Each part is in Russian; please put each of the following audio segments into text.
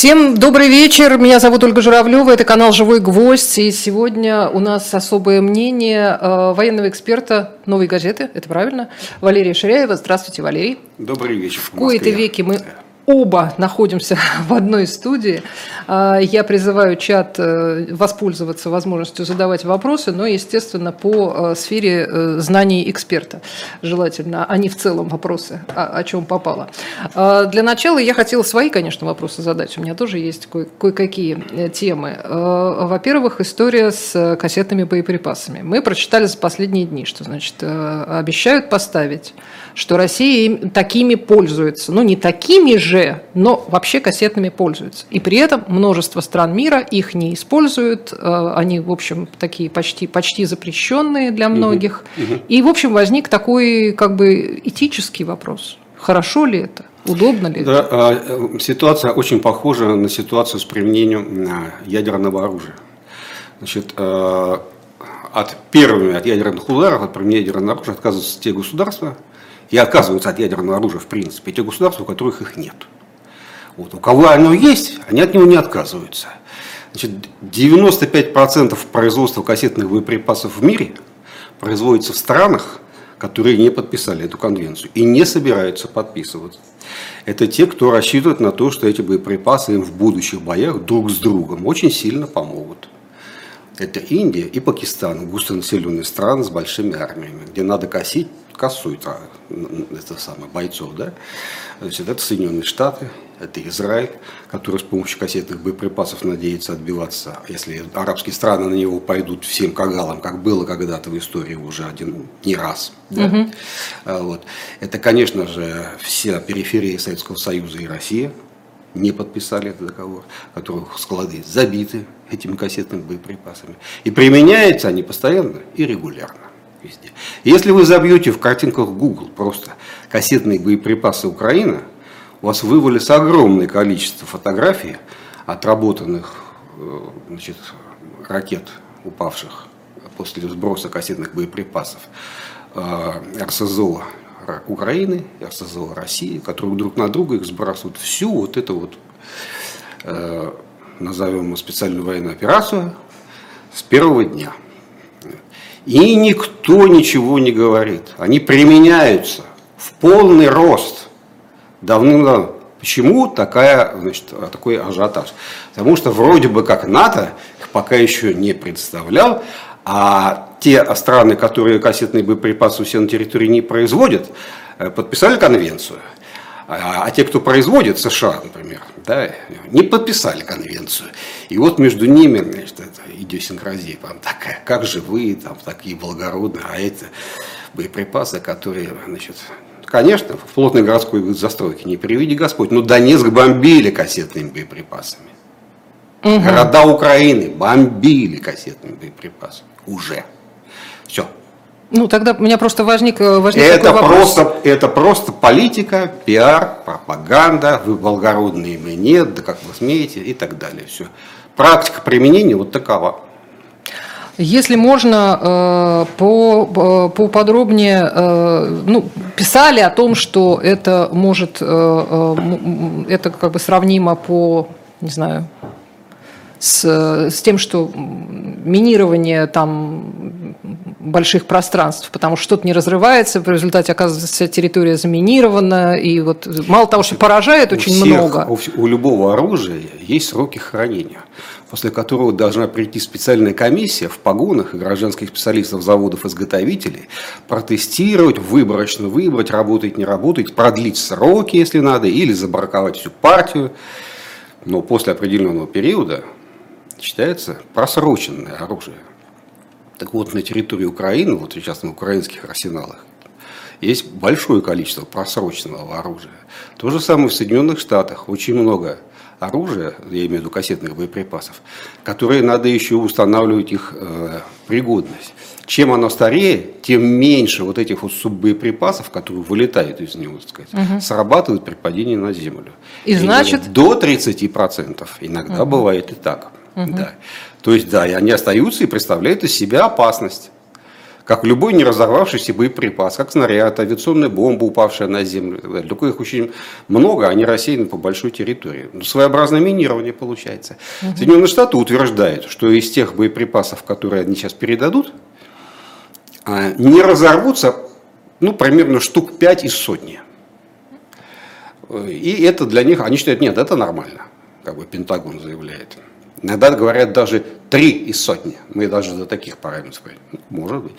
Всем добрый вечер. Меня зовут Ольга Журавлева. Это канал «Живой гвоздь». И сегодня у нас особое мнение э, военного эксперта «Новой газеты». Это правильно? Валерия Ширяева. Здравствуйте, Валерий. Добрый вечер. В кои-то веки мы оба находимся в одной студии. А, я призываю чат э, воспользоваться возможностью задавать вопросы, но, естественно, по э, сфере э, знаний эксперта желательно, а не в целом вопросы, о чем попало. А, для начала я хотела свои, конечно, вопросы задать. У меня тоже есть кое-какие темы. Во-первых, история с кассетными боеприпасами. Мы прочитали за последние дни, что, значит, обещают поставить, что Россия такими пользуется. Ну, не такими же, но вообще кассетными пользуются. И при этом множество стран мира их не используют. Э, они, в общем, такие почти, почти запрещенные для многих. Угу, угу. И, в общем, возник такой как бы этический вопрос. Хорошо ли это? Удобно ли да, это? Ситуация очень похожа на ситуацию с применением ядерного оружия. Значит, э, от первыми от ядерных ударов, от применения ядерного оружия отказываются те государства, и отказываются от ядерного оружия в принципе, те государства, у которых их нет. Вот. У кого оно есть, они от него не отказываются. Значит, 95% производства кассетных боеприпасов в мире производится в странах, которые не подписали эту конвенцию и не собираются подписывать. Это те, кто рассчитывает на то, что эти боеприпасы им в будущих боях друг с другом очень сильно помогут. Это Индия и Пакистан, густонаселенные страны с большими армиями, где надо косить кассует а, это самое, бойцов. Да? Значит, это Соединенные Штаты, это Израиль, который с помощью кассетных боеприпасов надеется отбиваться. Если арабские страны на него пойдут всем кагалам, как было когда-то в истории уже один не раз. Да? Угу. Вот. Это, конечно же, вся периферия Советского Союза и Россия не подписали этот договор, которых склады забиты этими кассетными боеприпасами. И применяются они постоянно и регулярно везде. Если вы забьете в картинках Google просто кассетные боеприпасы Украины, у вас вывалится огромное количество фотографий отработанных э, значит, ракет, упавших после сброса кассетных боеприпасов э, РСЗО Украины, РСЗО России, которые друг на друга их сбрасывают. Всю вот эту вот, э, назовем специальную военную операцию с первого дня. И никто ничего не говорит. Они применяются в полный рост давным-давно. Почему такая, значит, такой ажиотаж? Потому что вроде бы как НАТО их пока еще не представлял, а те страны, которые кассетные боеприпасы у себя на территории не производят, э, подписали конвенцию. А, а те, кто производит, США, например, да, не подписали конвенцию. И вот между ними значит, это идиосинкразия там такая, как же вы там такие благородные, а это боеприпасы, которые, значит, конечно, в плотной городской застройке, не приведи Господь, но Донецк бомбили кассетными боеприпасами. Угу. Города Украины бомбили кассетными боеприпасами. Уже. Все. Ну, тогда у меня просто возник, э, возник это такой вопрос. Просто, это просто политика, пиар, пропаганда, вы благородные мы нет, да как вы смеете и так далее. Все. Практика применения вот такова. Если можно, э, по, поподробнее, э, ну, писали о том, что это может, это как бы сравнимо по, не знаю, с, с тем, что минирование там больших пространств, потому что что-то не разрывается, в результате оказывается территория заминирована, и вот мало того, что поражает у очень всех, много. У, у любого оружия есть сроки хранения, после которого должна прийти специальная комиссия в погонах и гражданских специалистов заводов-изготовителей, протестировать, выборочно выбрать, работает, не работает, продлить сроки, если надо, или забраковать всю партию. Но после определенного периода считается просроченное оружие. Так вот, на территории Украины, вот сейчас на украинских арсеналах, есть большое количество просроченного оружия. То же самое в Соединенных Штатах. Очень много оружия, я имею в виду кассетных боеприпасов, которые надо еще устанавливать их э, пригодность. Чем оно старее, тем меньше вот этих вот суббоеприпасов, которые вылетают из него, так сказать, угу. срабатывают при падении на землю. И, и значит... До 30%. Иногда угу. бывает и так. Угу. Да. То есть, да, и они остаются и представляют из себя опасность как любой не разорвавшийся боеприпас, как снаряд, авиационная бомба, упавшая на землю. Только их очень много, они рассеяны по большой территории. Ну, своеобразное минирование получается. Угу. Соединенные Штаты утверждают, что из тех боеприпасов, которые они сейчас передадут, а, не разорвутся ну, примерно штук 5 из сотни. И это для них, они считают, нет, это нормально, как бы Пентагон заявляет. Иногда говорят даже три из сотни. Мы даже до таких параметров. Может быть.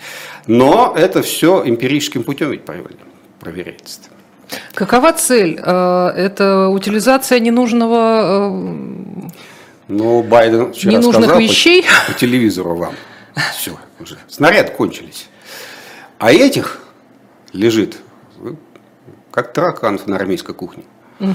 Но это все эмпирическим путем ведь проверяется. Какова цель? Э, это утилизация ненужного... Э, ну, Байден вчера ненужных сказал вещей? По, по телевизору вам. Все, уже. Снаряд кончились. А этих лежит как тараканов на армейской кухне. Угу.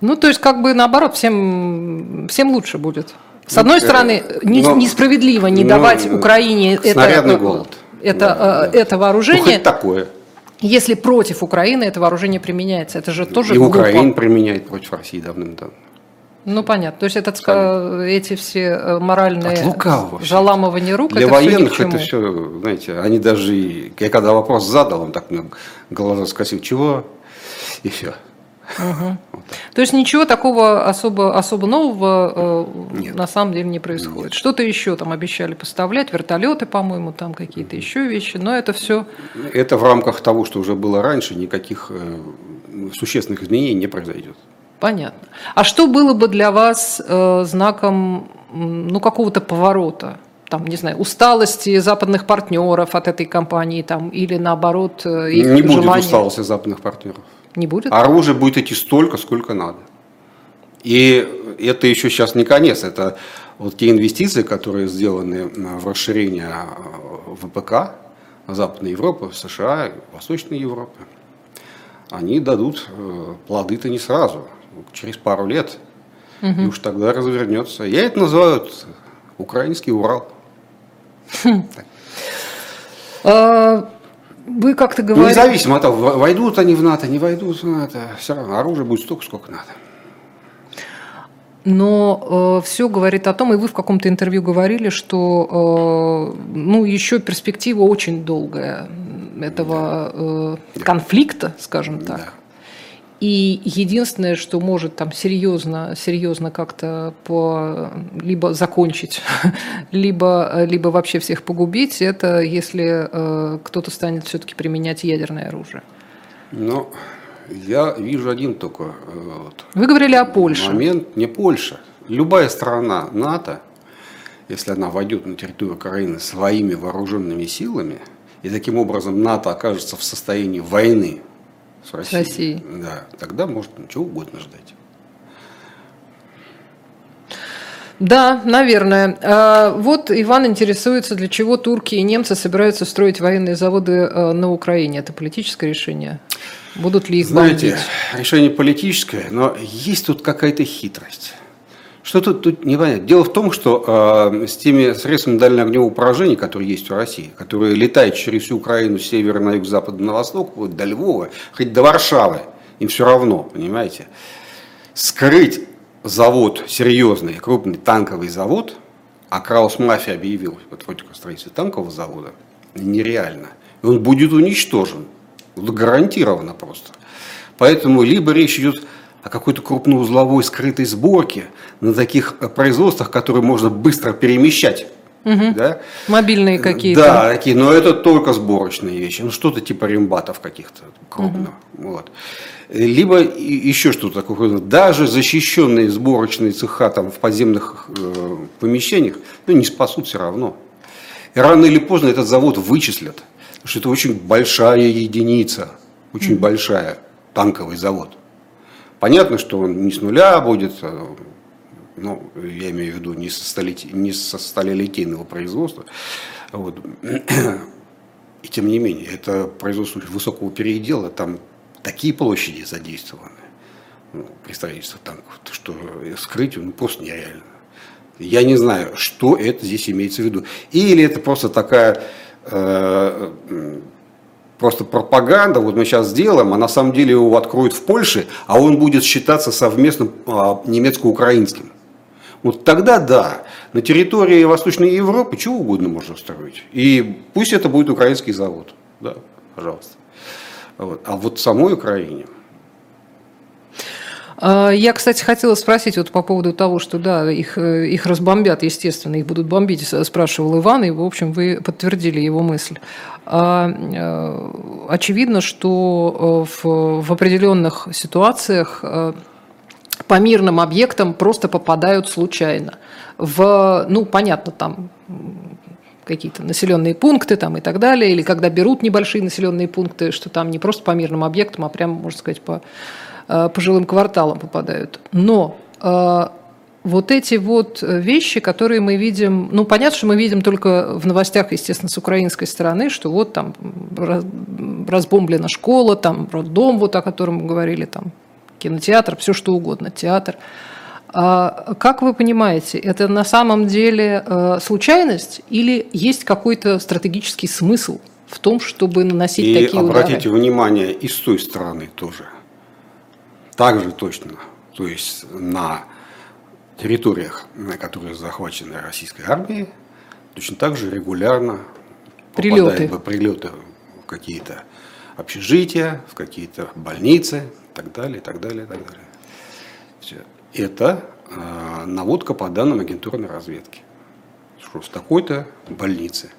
Ну, то есть, как бы наоборот, всем, всем лучше будет. С одной ну, стороны, не, но, несправедливо не но, давать Украине это, голод. Это, да, да. это вооружение. Ну, такое. Если против Украины это вооружение применяется, это же тоже И глупо. Украина применяет против России давным-давно. Ну, понятно. То есть этот, эти все э, моральные заламывания рук, Для это военных все это все, знаете, они даже, я когда вопрос задал, он так мне глаза скосил, чего, и все. Угу. То есть ничего такого особо, особо нового э, Нет. на самом деле не происходит. Что-то еще там обещали поставлять, вертолеты, по-моему, там какие-то еще вещи, но это все... Это в рамках того, что уже было раньше, никаких э, существенных изменений не произойдет. Понятно. А что было бы для вас э, знаком ну, какого-то поворота? Там, не знаю, усталости западных партнеров от этой компании там, или наоборот э, их Не желание... будет усталости западных партнеров. Не будет? Оружие будет идти столько, сколько надо. И это еще сейчас не конец. Это вот те инвестиции, которые сделаны в расширение э, ВПК Западной Европы, США, Восточной Европы, они дадут э, плоды-то не сразу, через пару лет. Угу. И уж тогда развернется. Я это называю украинский Урал. Вы как-то говорите... Ну, независимо от того, войдут они в НАТО, не войдут в НАТО, все равно оружие будет столько, сколько надо. Но э, все говорит о том, и вы в каком-то интервью говорили, что э, ну, еще перспектива очень долгая этого э, конфликта, скажем так. Да. И единственное, что может там серьезно, серьезно как-то по, либо закончить, либо, либо вообще всех погубить, это если э, кто-то станет все-таки применять ядерное оружие. Ну, я вижу один только. Э, вот, Вы говорили о Польше. Момент не Польша. Любая страна НАТО, если она войдет на территорию Украины своими вооруженными силами, и таким образом НАТО окажется в состоянии войны с Россией, с Россией. Да, тогда может ничего угодно ждать. Да, наверное. А, вот Иван интересуется, для чего турки и немцы собираются строить военные заводы э, на Украине. Это политическое решение? Будут ли их Знаете, бомбить? решение политическое, но есть тут какая-то хитрость. Что тут, тут непонятно. Дело в том, что э, с теми средствами дальнего поражения, которые есть у России, которые летают через всю Украину с севера на юг, запада на восток, вот до Львова, хоть до Варшавы, им все равно, понимаете. Скрыть завод, серьезный, крупный танковый завод, а Краус Мафия объявил как строительство танкового завода, нереально. И он будет уничтожен. Гарантированно просто. Поэтому либо речь идет о какой-то крупноузловой скрытой сборке на таких э, производствах, которые можно быстро перемещать. Угу. Да? Мобильные какие-то. Да, такие, но это только сборочные вещи. Ну, что-то типа рембатов каких-то крупных. Угу. Вот. Либо еще что-то такое. Даже защищенные сборочные цеха там, в подземных э, помещениях ну, не спасут все равно. И рано или поздно этот завод вычислят. Потому что это очень большая единица. Очень угу. большая танковый завод. Понятно, что он не с нуля будет, ну, я имею в виду не со, столетий, не со сталелитейного производства. Вот. И тем не менее, это производство высокого передела, там такие площади задействованы ну, при строительстве танков, что скрыть ну, просто нереально. Я не знаю, что это здесь имеется в виду. Или это просто такая э, просто пропаганда, вот мы сейчас сделаем, а на самом деле его откроют в Польше, а он будет считаться совместным а, немецко-украинским. Вот тогда да, на территории Восточной Европы чего угодно можно строить. И пусть это будет украинский завод. Да, пожалуйста. Вот. А вот в самой Украине а, я, кстати, хотела спросить вот по поводу того, что да, их, э, их разбомбят, естественно, их будут бомбить, спрашивал Иван, и, в общем, вы подтвердили его мысль. А, э, очевидно, что э, в, в определенных ситуациях по мирным объектам просто попадают случайно. В, ну, понятно, там какие-то населенные пункты там и так далее, или когда берут небольшие населенные пункты, что там не просто по мирным объектам, а прямо, можно сказать, по Э, по жилым кварталам попадают. Но э, вот эти вот вещи, которые мы видим, ну, понятно, что мы видим только в новостях, естественно, с украинской стороны, что вот там разбомблена школа, там роддом, вот о котором мы говорили, там кинотеатр, все что угодно, театр. А как вы понимаете, это на самом деле э, случайность или есть какой-то стратегический смысл в том, чтобы наносить и такие удары? И обратите внимание, и с той стороны тоже – также точно, то есть на территориях, которые захвачены российской армией, точно так же регулярно прилеты, попадают прилеты в какие-то общежития, в какие-то больницы и так далее, и так далее, и так далее. Все. Это э, наводка по данным агентурной разведки. Что в такой-то больнице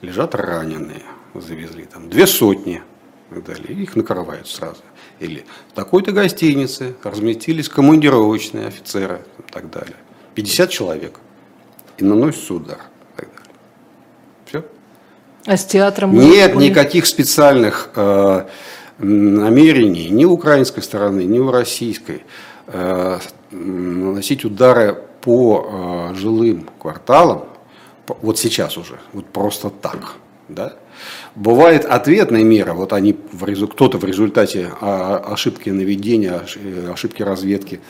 лежат раненые, завезли там две сотни, и так далее, и их накрывают сразу или в такой-то гостинице разместились командировочные офицеры и так далее. 50 человек. И наносится удар. И так далее. Все. А с театром? Нет были... никаких специальных э, намерений ни у украинской стороны, ни у российской э, наносить удары по э, жилым кварталам, вот сейчас уже, вот просто так. Да? Бывает ответная мера, вот они, кто-то в результате а, ошибки наведения, ошибки разведки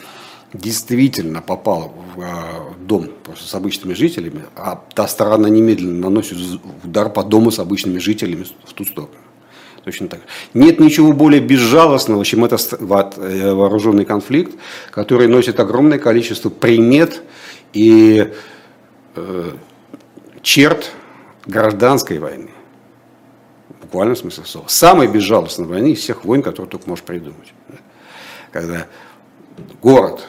действительно попал в а, дом с обычными жителями, а та сторона немедленно наносит удар по дому с обычными жителями в ту сторону. Точно так. Нет ничего более безжалостного, чем этот э, вооруженный конфликт, который носит огромное количество примет и э, черт гражданской войны буквальном смысле слова. Самой безжалостной войны из всех войн, которые только можешь придумать. Когда город,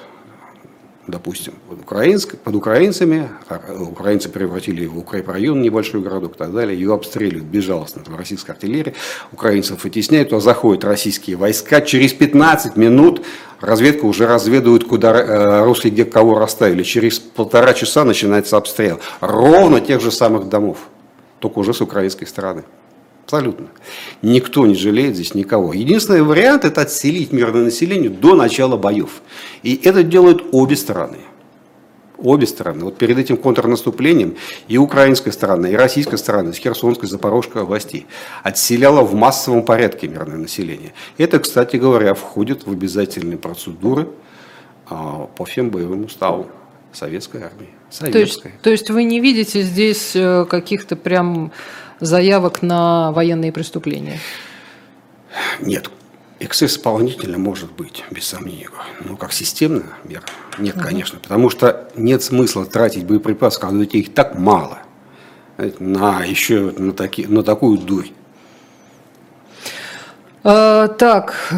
допустим, под, украинск, под украинцами, а, украинцы превратили его в укрепрайон, небольшой городок и так далее, ее обстреливают безжалостно в российской артиллерии, украинцев вытесняют, туда заходят российские войска, через 15 минут разведка уже разведывает, куда э, русские где кого расставили, через полтора часа начинается обстрел ровно тех же самых домов, только уже с украинской стороны. Абсолютно. Никто не жалеет здесь никого. Единственный вариант – это отселить мирное население до начала боев. И это делают обе стороны. Обе стороны. Вот перед этим контрнаступлением и украинская сторона, и российская сторона, с Херсонской, Запорожской областей отселяла в массовом порядке мирное население. Это, кстати говоря, входит в обязательные процедуры а, по всем боевым уставам советской армии. Советской. То, есть, то есть вы не видите здесь э, каких-то прям заявок на военные преступления? Нет. Эксцесс исполнительно может быть, без сомнения. Но как системная мера? Нет, конечно. Потому что нет смысла тратить боеприпасы, когда у тебя их так мало. На еще на, таки, на такую дурь. А, так, э,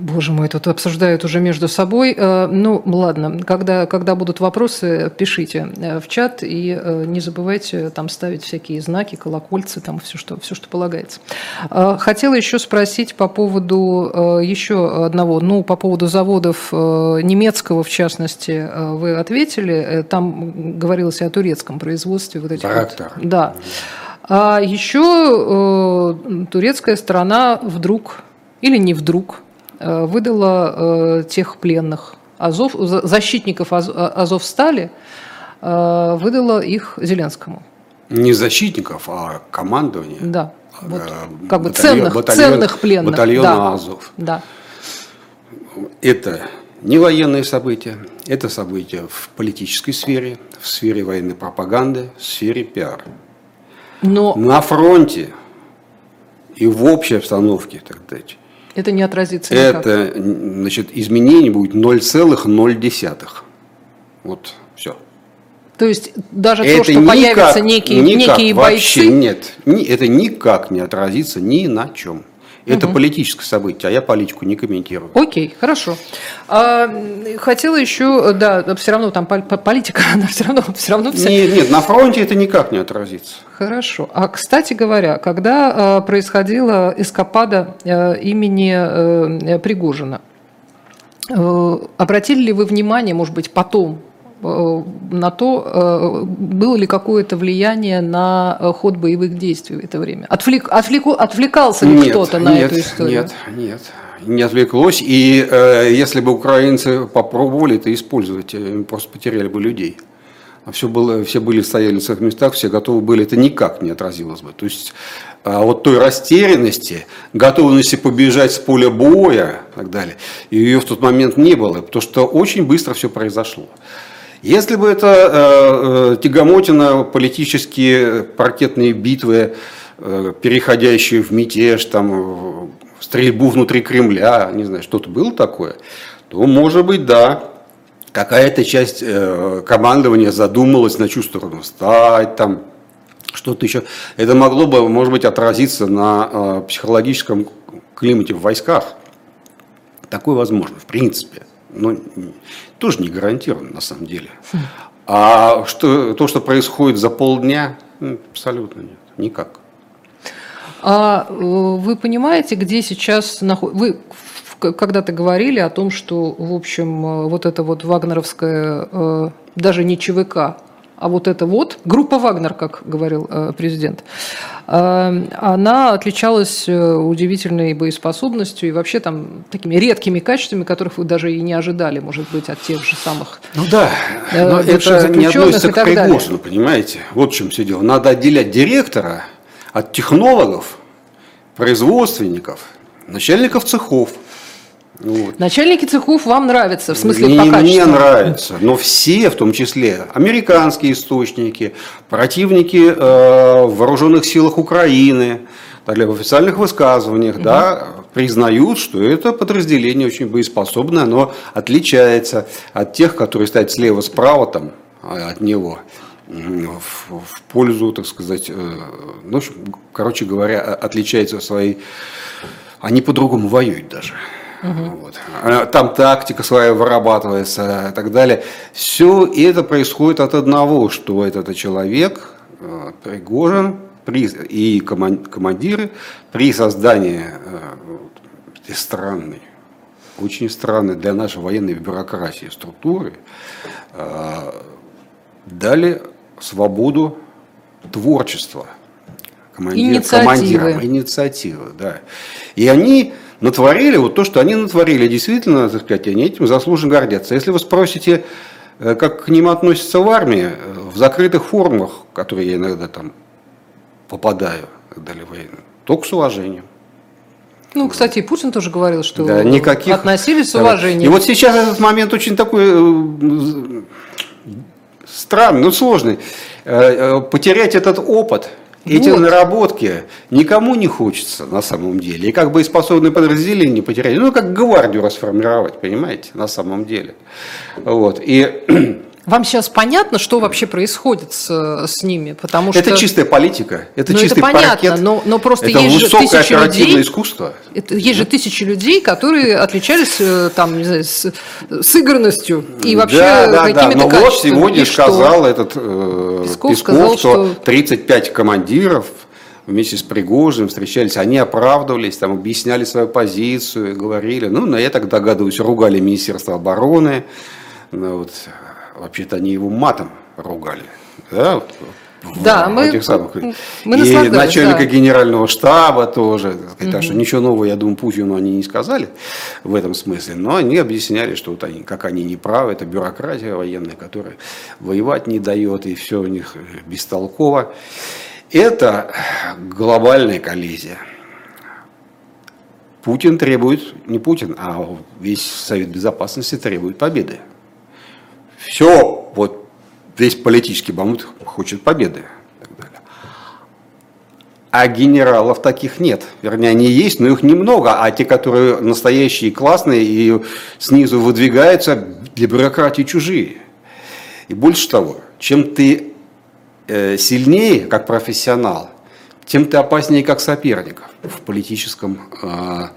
боже мой, тут обсуждают уже между собой. А, ну, ладно, когда, когда будут вопросы, пишите э, в чат и э, не забывайте там ставить всякие знаки, колокольцы, там все, что, все, что полагается. А, хотела еще спросить по поводу еще одного, ну, по поводу заводов немецкого, в частности, вы ответили. Там говорилось о турецком производстве. Вот этих вот, да. А еще э, турецкая сторона вдруг, или не вдруг, э, выдала э, тех пленных Азов, защитников Аз, Азовстали, э, выдала ихЗеленскому. Не защитников, а командование. Да. Вот, э, как бы ценных, батальон, ценных пленных. Батальона да. Азов. Да. Это не военные события, это события в политической сфере, в сфере военной пропаганды, в сфере пиара. Но... На фронте и в общей обстановке, так сказать. Это не отразится никак. Это, значит, изменение будет 0,0. Вот Все. То есть даже это то, что никак, появятся некие, никак, некие вообще бойцы... Нет, это никак не отразится ни на чем. Это угу. политическое событие, а я политику не комментирую. Окей, хорошо. А, хотела еще, да, все равно там политика, она все равно, все равно вся... Нет, нет, на фронте это никак не отразится. Хорошо. А, кстати говоря, когда а, происходила эскапада а, имени а, Пригожина, а, обратили ли вы внимание, может быть, потом Э, на то, э, было ли какое-то влияние на э, ход боевых действий в это время? Отвлек, отвлеку, отвлекался ли кто-то на нет, эту историю? Нет, нет, не отвлеклось. И э, если бы украинцы попробовали это использовать, просто потеряли бы людей. А все, было, все были стояли на своих местах, все готовы были, это никак не отразилось бы. То есть а вот той растерянности, готовности побежать с поля боя и так далее, ее в тот момент не было, потому что очень быстро все произошло. Если бы это э, э, тягомотина, политические паркетные битвы, э, переходящие в мятеж, там, стрельбу внутри Кремля, не знаю, что-то было такое, то, может быть, да, какая-то часть э, командования задумалась, на чью сторону встать, там, что-то еще. Это могло бы, может быть, отразиться на э, психологическом климате в войсках. Такое возможно, в принципе но тоже не гарантировано на самом деле. А что, то, что происходит за полдня, ну, абсолютно нет, никак. А э, вы понимаете, где сейчас находится... Вы когда-то говорили о том, что, в общем, э, вот это вот вагнеровская, э, даже не ЧВК, а вот это вот, группа Вагнер, как говорил президент, она отличалась э, удивительной боеспособностью и вообще там такими редкими качествами, которых вы даже и не ожидали, может быть, от тех же самых Ну да, но это не относится к Пригожину, понимаете? Вот в чем все дело. Надо отделять директора от технологов, производственников, начальников цехов – вот. Начальники цехов вам нравятся, в смысле не, по Мне нравится, но все, в том числе американские источники, противники э, в вооруженных силах Украины, далее, в официальных высказываниях, угу. да, признают, что это подразделение очень боеспособное, оно отличается от тех, которые стоят слева-справа там, а, от него в, в пользу, так сказать, э, ну, короче говоря, отличается своей... Они по-другому воюют даже. Угу. Вот. А там тактика своя вырабатывается и так далее. Все это происходит от одного, что этот человек, э, Пригожин, при, и командиры при создании этой странной, очень странной для нашей военной бюрократии структуры э, дали свободу творчества командир, командирам, инициативы. Да. И они натворили вот то, что они натворили. Действительно, так сказать, они этим заслуженно гордятся. Если вы спросите, э, как к ним относятся в армии, э, в закрытых формах, в которые я иногда там попадаю, далее военно, только с уважением. Ну, кстати, и Путин тоже говорил, что да, никаких... относились с уважением. И вот сейчас этот момент очень такой э, странный, ну сложный. Потерять этот опыт – эти вот. наработки никому не хочется на самом деле. И как бы способные подразделения не потерять. Ну, как гвардию расформировать, понимаете, на самом деле. Вот. И Вам сейчас понятно, что вообще происходит с, с ними? Потому что... Это чистая политика, это ну, чистый это понятно, паркет, но, но просто это есть же тысячи людей, искусство. Это, есть же тысячи людей, которые отличались э, там, не знаю, с, сыгранностью и вообще да, да, какими-то да. Но вот сегодня сказал что? этот э, Песков, Песков сказал, что 35 командиров вместе с Пригожиным встречались, они оправдывались, там, объясняли свою позицию, говорили, ну, на я так догадываюсь, ругали Министерство обороны, ну, вот, вообще-то они его матом ругали. Да, да, мы, этих самых. мы И начальника да. генерального штаба тоже. Так, сказать, угу. так что ничего нового, я думаю, Путину они не сказали в этом смысле. Но они объясняли, что вот они, как они не правы, это бюрократия военная, которая воевать не дает, и все у них бестолково. Это глобальная коллизия. Путин требует, не Путин, а весь Совет Безопасности требует победы все, вот весь политический бамут хочет победы. А генералов таких нет. Вернее, они есть, но их немного. А те, которые настоящие, классные и снизу выдвигаются, для бюрократии чужие. И больше того, чем ты э, сильнее как профессионал, тем ты опаснее как соперник в политическом э,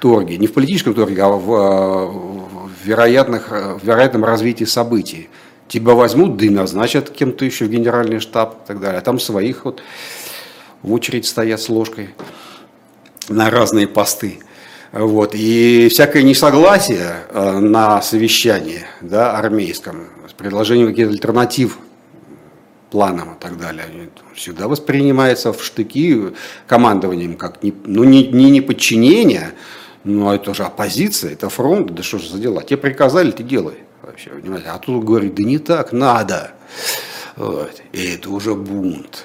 торге. Не в политическом торге, а в, э, вероятных, в вероятном развитии событий. Тебя возьмут, да и назначат кем-то еще в генеральный штаб и так далее. А там своих вот в очередь стоят с ложкой на разные посты. Вот. И всякое несогласие э, на совещании да, армейском, с предложением каких-то альтернатив планам и так далее, всегда воспринимается в штыки командованием как не, ну, не, не, не подчинение, но это же оппозиция, это фронт, да что же за дела. Тебе приказали, ты делай. Вообще, понимаете? А тут говорит, да не так, надо. Вот. И это уже бунт.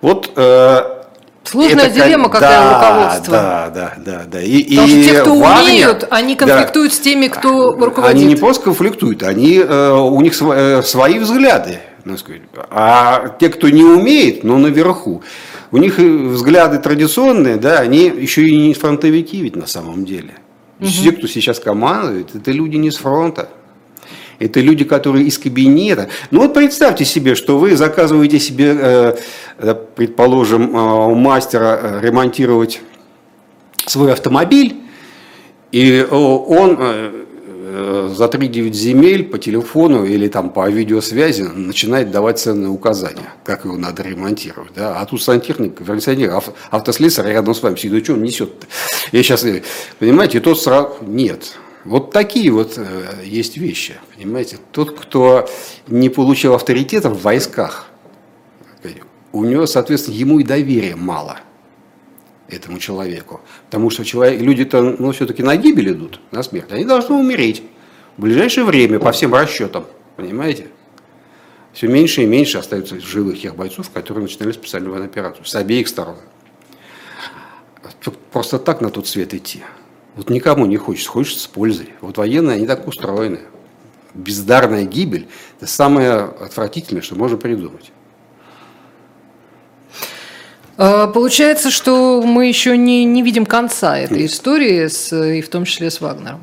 Вот э, Сложная это, дилемма, когда да, руководство. Да, да, да, да. И, Потому и что те, кто Вагнер, умеют, они конфликтуют да, с теми, кто руководит. Они не просто конфликтуют, они, э, у них э, свои взгляды. А те, кто не умеет, но наверху, у них взгляды традиционные, да, они еще и не фронтовики ведь на самом деле. Угу. Все, кто сейчас командует, это люди не с фронта. Это люди, которые из кабинета. Ну вот представьте себе, что вы заказываете себе, э, э, предположим, э, у мастера ремонтировать свой автомобиль, и он за 3-9 земель по телефону или там по видеосвязи начинает давать ценные указания, как его надо ремонтировать. Да? А тут сантехник, функционер, автослесарь рядом с вами сидит, что он несет -то? Я сейчас, понимаете, тот сразу, нет, вот такие вот э, есть вещи, понимаете. Тот, кто не получил авторитета в войсках, у него, соответственно, ему и доверия мало этому человеку. Потому что человек, люди-то ну, все-таки на гибель идут, на смерть. Они должны умереть в ближайшее время, по всем расчетам, понимаете. Все меньше и меньше остается живых тех бойцов, которые начинали специальную военную операцию с обеих сторон. Просто так на тот свет идти. Вот никому не хочется, хочется с пользой. Вот военные, они так устроены. Бездарная гибель – это самое отвратительное, что можно придумать. А, получается, что мы еще не, не видим конца этой истории, с, и в том числе с Вагнером.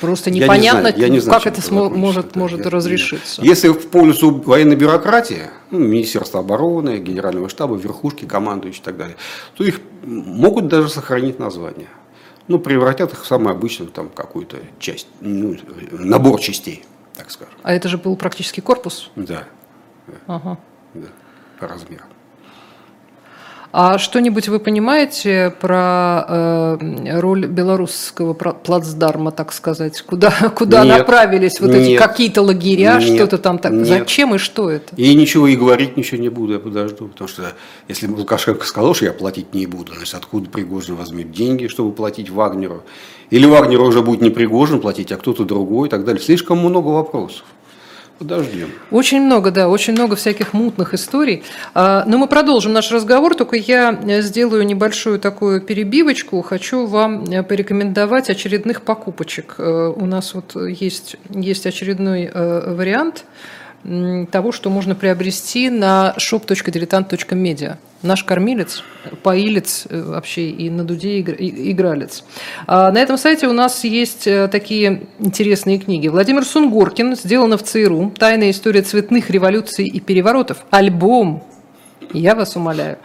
Просто непонятно, я не знаю, я не знаю, как это смо- может, может я, разрешиться. Если в пользу военной бюрократии, ну, Министерства обороны, Генерального штаба, верхушки, командующие и так далее, то их могут даже сохранить название ну, превратят их в самую обычную там какую-то часть, ну, набор частей, так скажем. А это же был практически корпус? Да. Ага. Да, по размерам. А что-нибудь вы понимаете про э, роль белорусского плацдарма, так сказать? Куда, куда нет, направились вот нет, эти какие-то лагеря, что-то там так? Нет. Зачем и что это? И ничего и говорить ничего не буду, я подожду. Потому что если Лукашенко сказал, что я платить не буду, значит, откуда Пригожин возьмет деньги, чтобы платить Вагнеру? Или Вагнеру уже будет не Пригожин платить, а кто-то другой и так далее. Слишком много вопросов. Подождем. Очень много, да, очень много всяких мутных историй. А, но мы продолжим наш разговор, только я э, сделаю небольшую такую перебивочку. Хочу вам э, порекомендовать очередных покупочек. Э, у нас вот есть, есть очередной вариант того, что можно приобрести на shop.diletant.media. Наш кормилец, поилец э, вообще и на дуде игралец. А на этом сайте у нас есть э, такие интересные книги. Владимир Сунгоркин, сделано в ЦРУ, «Тайная история цветных революций и переворотов», альбом я вас умоляю.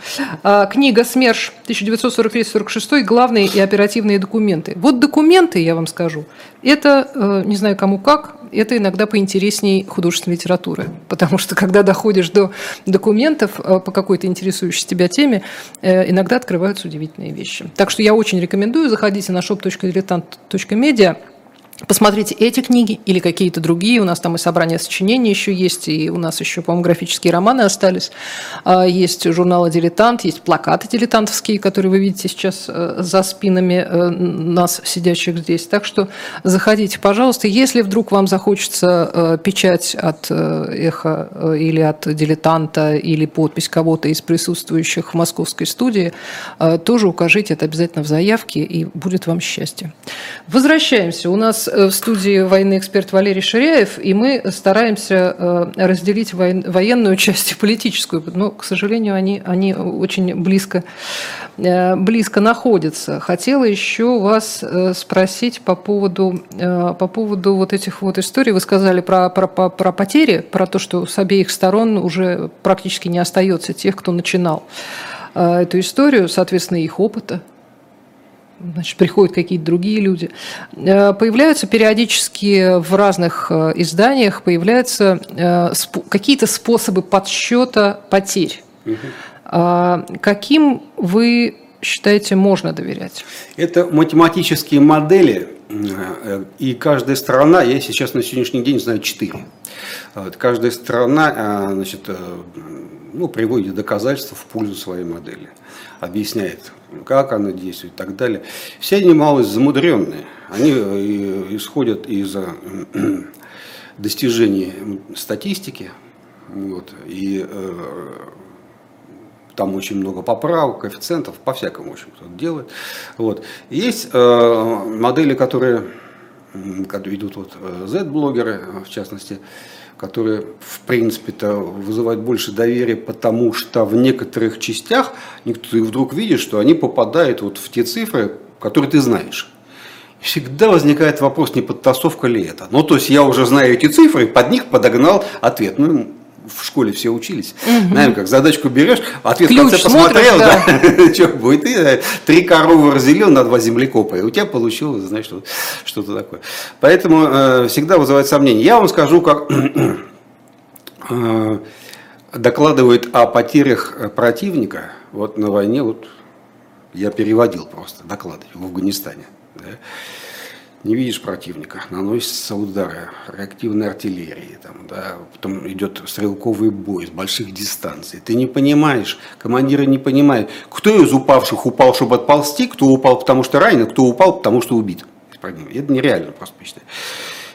А, книга СМЕРШ 1943-46, главные и оперативные документы. Вот документы, я вам скажу, это, э, не знаю кому как, это иногда поинтереснее художественной литературы. Потому что когда доходишь до документов э, по какой-то интересующей тебя теме, э, иногда открываются удивительные вещи. Так что я очень рекомендую, заходите на shop.diletant.media, Посмотрите эти книги или какие-то другие. У нас там и собрание сочинений еще есть, и у нас еще, по-моему, графические романы остались. А, есть журналы «Дилетант», есть плакаты дилетантовские, которые вы видите сейчас э, за спинами э, нас, сидящих здесь. Так что заходите, пожалуйста. Если вдруг вам захочется э, печать от «Эхо» или от «Дилетанта» или подпись кого-то из присутствующих в московской студии, тоже укажите это обязательно в заявке, и будет вам счастье. Возвращаемся. У нас в студии военный эксперт Валерий Ширяев, и мы стараемся разделить военную часть и политическую, но, к сожалению, они, они очень близко, близко находятся. Хотела еще вас спросить по поводу, по поводу вот этих вот историй. Вы сказали про, про, про потери, про то, что с обеих сторон уже практически не остается тех, кто начинал эту историю, соответственно, их опыта значит, приходят какие-то другие люди. Э, появляются периодически в разных э, изданиях появляются э, какие-то способы подсчета потерь. Угу. Каким вы считаете можно доверять? Это математические модели, и каждая страна, я сейчас на сегодняшний день знаю четыре. Каждая страна значит, ну, приводит доказательства в пользу своей модели, объясняет, как она действует и так далее. Все они малость замудренные. Они э, исходят из э, достижений статистики, вот, и э, там очень много поправок, коэффициентов, по-всякому, в общем, кто делает. Вот. Есть э, модели, которые, которые ведут вот Z-блогеры, в частности, которые, в принципе-то, вызывают больше доверия, потому что в некоторых частях ты вдруг видишь, что они попадают вот в те цифры, которые ты знаешь. Всегда возникает вопрос, не подтасовка ли это. Ну, то есть я уже знаю эти цифры, под них подогнал ответ. Ну, в школе все учились. Угу. Наверное, как задачку берешь, ответ Ключ в конце посмотрел, да, да. что будет, э, три коровы разделил на два землекопа, и у тебя получилось, знаешь, что, что-то такое. Поэтому э, всегда вызывает сомнения. Я вам скажу, как э, докладывают о потерях противника, вот на войне, вот я переводил просто доклады в Афганистане. Да не видишь противника, наносятся удары реактивной артиллерии, там, да, потом идет стрелковый бой с больших дистанций. Ты не понимаешь, командиры не понимают, кто из упавших упал, чтобы отползти, кто упал, потому что ранен, кто упал, потому что убит. Это нереально просто посчитать.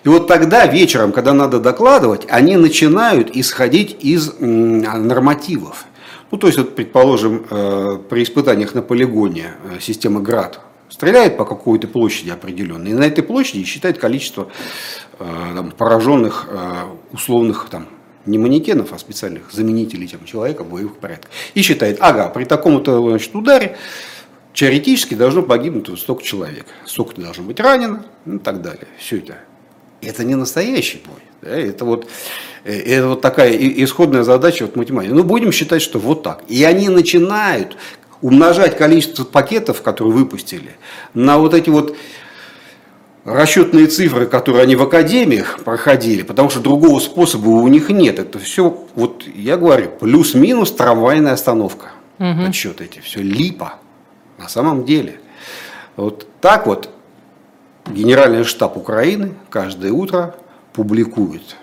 И вот тогда вечером, когда надо докладывать, они начинают исходить из нормативов. Ну, то есть, вот, предположим, э, при испытаниях на полигоне э, системы ГРАД стреляет по какой-то площади определенной, и на этой площади считает количество э, там, пораженных э, условных там, не манекенов, а специальных заменителей там, человека в боевых порядках. И считает, ага, при таком-то значит, ударе теоретически должно погибнуть вот столько человек, столько должно быть ранено, ну и так далее. Все это. Это не настоящий бой. Да, это, вот, э, это вот такая исходная задача вот математики. Ну, будем считать, что вот так. И они начинают умножать количество пакетов, которые выпустили, на вот эти вот расчетные цифры, которые они в академиях проходили, потому что другого способа у них нет. Это все, вот я говорю, плюс-минус трамвайная остановка. Угу. Отчет эти, все липа на самом деле. Вот так вот Генеральный штаб Украины каждое утро публикует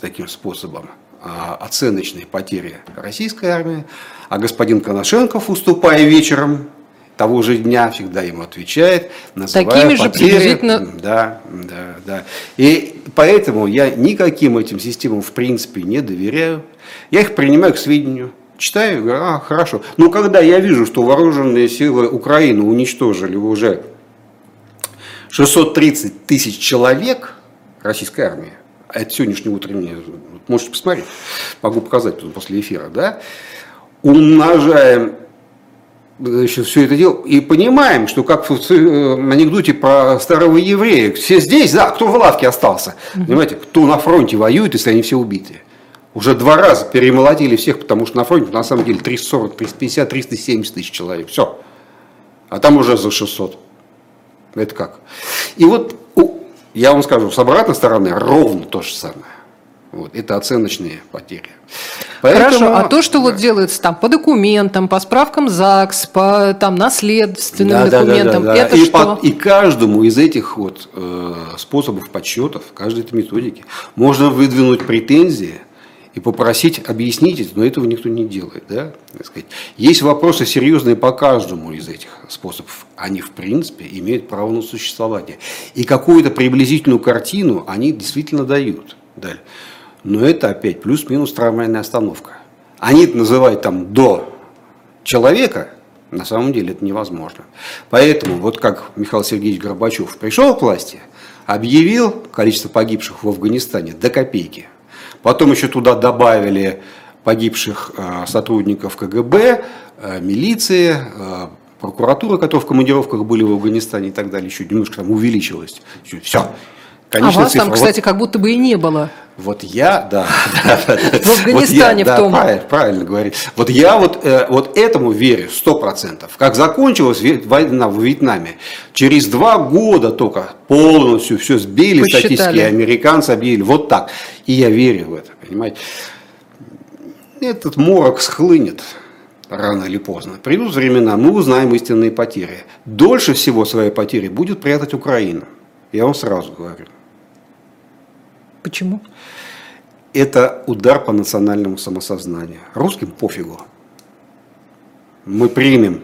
таким способом а, оценочные потери российской армии, а господин Коношенков, уступая вечером того же дня, всегда ему отвечает, называя Такими же потери. приблизительно... Да, да, да. И поэтому я никаким этим системам в принципе не доверяю. Я их принимаю к сведению. Читаю, говорю, а, хорошо. Но когда я вижу, что вооруженные силы Украины уничтожили уже 630 тысяч человек российской армии, а это сегодняшнее утреннее, можете посмотреть, могу показать после эфира, да, умножаем значит, все это дело и понимаем, что как в э, анекдоте про старого еврея, все здесь, да, кто в лавке остался, понимаете, кто на фронте воюет, если они все убиты. Уже два раза перемолотили всех, потому что на фронте на самом деле 340, 350, 370 тысяч человек. Все. А там уже за 600. Это как? И вот я вам скажу, с обратной стороны ровно то же самое. Вот, это оценочные потери. Поэтому, Хорошо, а то, что да. вот делается там по документам, по справкам ЗАГС, по там наследственным да, документам, да, да, да, это и что? По, и каждому из этих вот э, способов подсчетов, каждой этой методики можно выдвинуть претензии и попросить объяснить это, но этого никто не делает. Да? Есть вопросы серьезные по каждому из этих способов. Они, в принципе, имеют право на существование. И какую-то приблизительную картину они действительно дают. Далее. Но это опять плюс-минус трамвайная остановка. Они это называют там до человека, на самом деле это невозможно. Поэтому, вот как Михаил Сергеевич Горбачев пришел к власти, объявил количество погибших в Афганистане до копейки. Потом еще туда добавили погибших э, сотрудников КГБ, э, милиции, э, прокуратуры, которые в командировках были в Афганистане и так далее, еще немножко там увеличилось. Все. Конечно, а вас цифра. там, кстати, вот, как будто бы и не было. Вот я, да. В Афганистане в том. Правильно говорить. Вот я вот, вот этому верю сто процентов. Как закончилась война в Вьетнаме, через два года только полностью все сбили, статистики американцы объявили. Вот так. И я верю в это, понимаете. Этот морок схлынет рано или поздно. Придут времена, мы узнаем истинные потери. Дольше всего свои потери будет прятать Украина. Я вам сразу говорю. Почему? Это удар по национальному самосознанию. Русским пофигу. Мы примем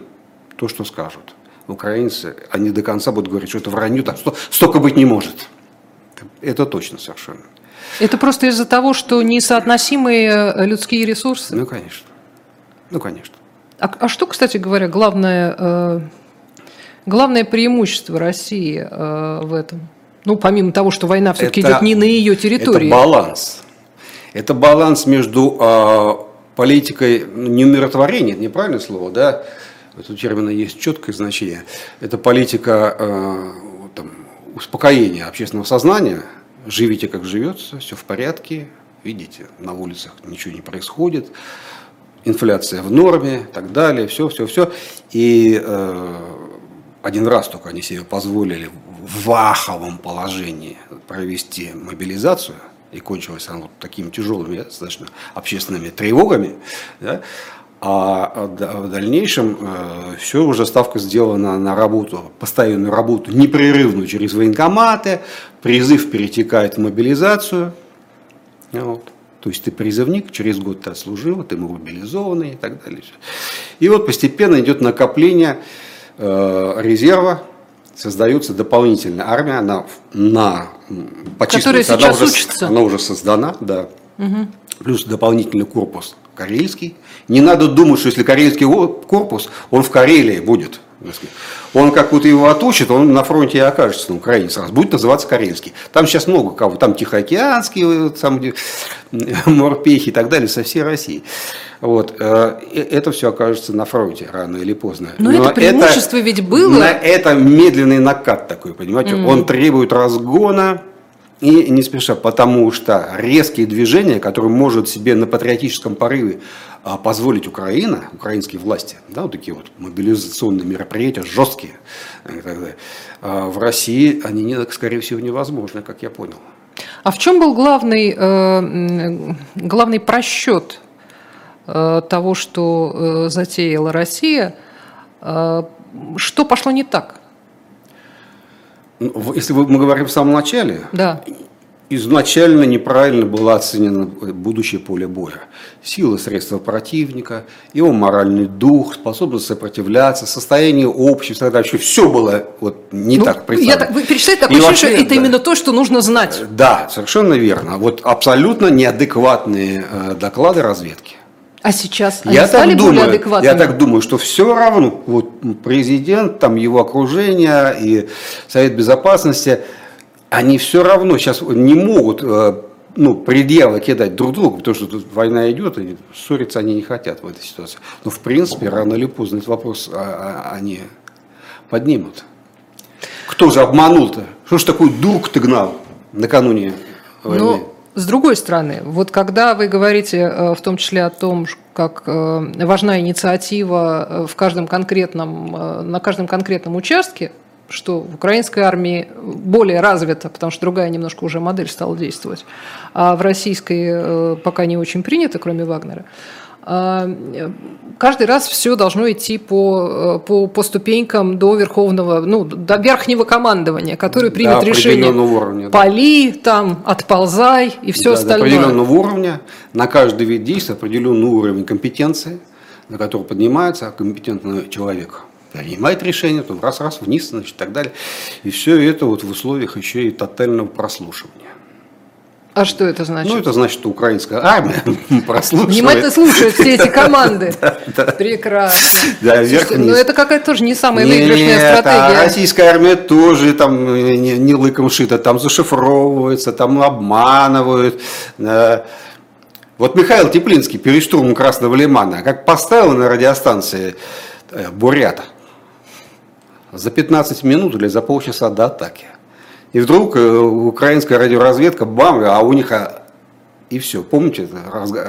то, что скажут. Украинцы, они до конца будут говорить, что это вранье, что столько быть не может. Это точно совершенно. Это просто из-за того, что несоотносимые э, людские ресурсы? Ну, конечно. Ну, конечно. А, а что, кстати говоря, главное, э, главное преимущество России э, в этом? Ну, помимо того, что война все-таки идет не на ее территории. Это баланс. Это баланс между э, политикой не умиротворения, это неправильное слово, да? У термина есть четкое значение. Это политика э, там, успокоения общественного сознания. Живите, как живется, все в порядке. Видите, на улицах ничего не происходит инфляция в норме и так далее, все, все, все. И э, один раз только они себе позволили в ваховом положении провести мобилизацию, и кончилась она вот такими тяжелыми достаточно общественными тревогами, да, а в дальнейшем э, все уже ставка сделана на работу, постоянную работу, непрерывную через военкоматы, призыв перетекает в мобилизацию. Вот. То есть ты призывник, через год ты отслужил, ты мобилизованный и так далее. И вот постепенно идет накопление э, резерва, создается дополнительная армия, она на по Которая сейчас она уже, учится. Она уже создана, да. Угу. Плюс дополнительный корпус карельский. Не надо думать, что если карельский корпус, он в Карелии будет. Он как вот его отучит, он на фронте и окажется на Украине сразу. Будет называться карельский. Там сейчас много кого. Там Тихоокеанский, там морпехи и так далее со всей России. Вот. Э, это все окажется на фронте рано или поздно. Но, Но это преимущество это, ведь было. На, это медленный накат такой, понимаете? Mm. Он требует разгона и не спеша, потому что резкие движения, которые может себе на патриотическом порыве позволить Украина, украинские власти, да, вот такие вот мобилизационные мероприятия, жесткие, а, в России они, скорее всего, невозможны, как я понял. А в чем был главный, э, главный просчет э, того, что э, затеяла Россия? Что пошло не так? Ну, если мы говорим в самом начале, да. Изначально неправильно было оценено будущее поле боя. Силы, средства противника, его моральный дух, способность сопротивляться, состояние общества, тогда еще все было вот не ну, так представлено. Я так, вы перечисляете такое ощущение, что это да, именно то, что нужно знать. Да, совершенно верно. Вот абсолютно неадекватные э, доклады разведки. А сейчас они я стали так более думаю, адекватными? Я так думаю, что все равно вот президент, там его окружение и Совет Безопасности, они все равно сейчас не могут э, ну, предъявы кидать друг другу, потому что тут война идет, и ссориться они не хотят в этой ситуации. Но в принципе, рано или поздно этот вопрос а, а, они поднимут. Кто же обманул-то? Что ж такой дурк ты гнал накануне войны? Ну, с другой стороны, вот когда вы говорите э, в том числе о том, как э, важна инициатива в каждом конкретном, на каждом конкретном участке, что в украинской армии более развито, потому что другая немножко уже модель стала действовать, а в российской пока не очень принято, кроме Вагнера, а, каждый раз все должно идти по, по, по ступенькам до верховного, ну, до верхнего командования, который примет до решение. Уровня, да. Поли, там, отползай и все да, остальное. До определенного уровня, на каждый вид действия определенный уровень компетенции, на который поднимается компетентный человек принимает решение, то раз-раз вниз, значит, и так далее. И все это вот в условиях еще и тотального прослушивания. А что это значит? Ну, это значит, что украинская армия прослушивает. Внимательно слушают все эти команды. Прекрасно. Да, вверх Ну, это какая-то тоже не самая выигрышная а стратегия. российская армия тоже там э, не лыком шита, там зашифровывается, там обманывают. Вот Михаил Теплинский перед штурмом Красного Лимана, как поставил на радиостанции э, Бурята за 15 минут или за полчаса до атаки. И вдруг э, украинская радиоразведка, бам, а у них а, и все. Помните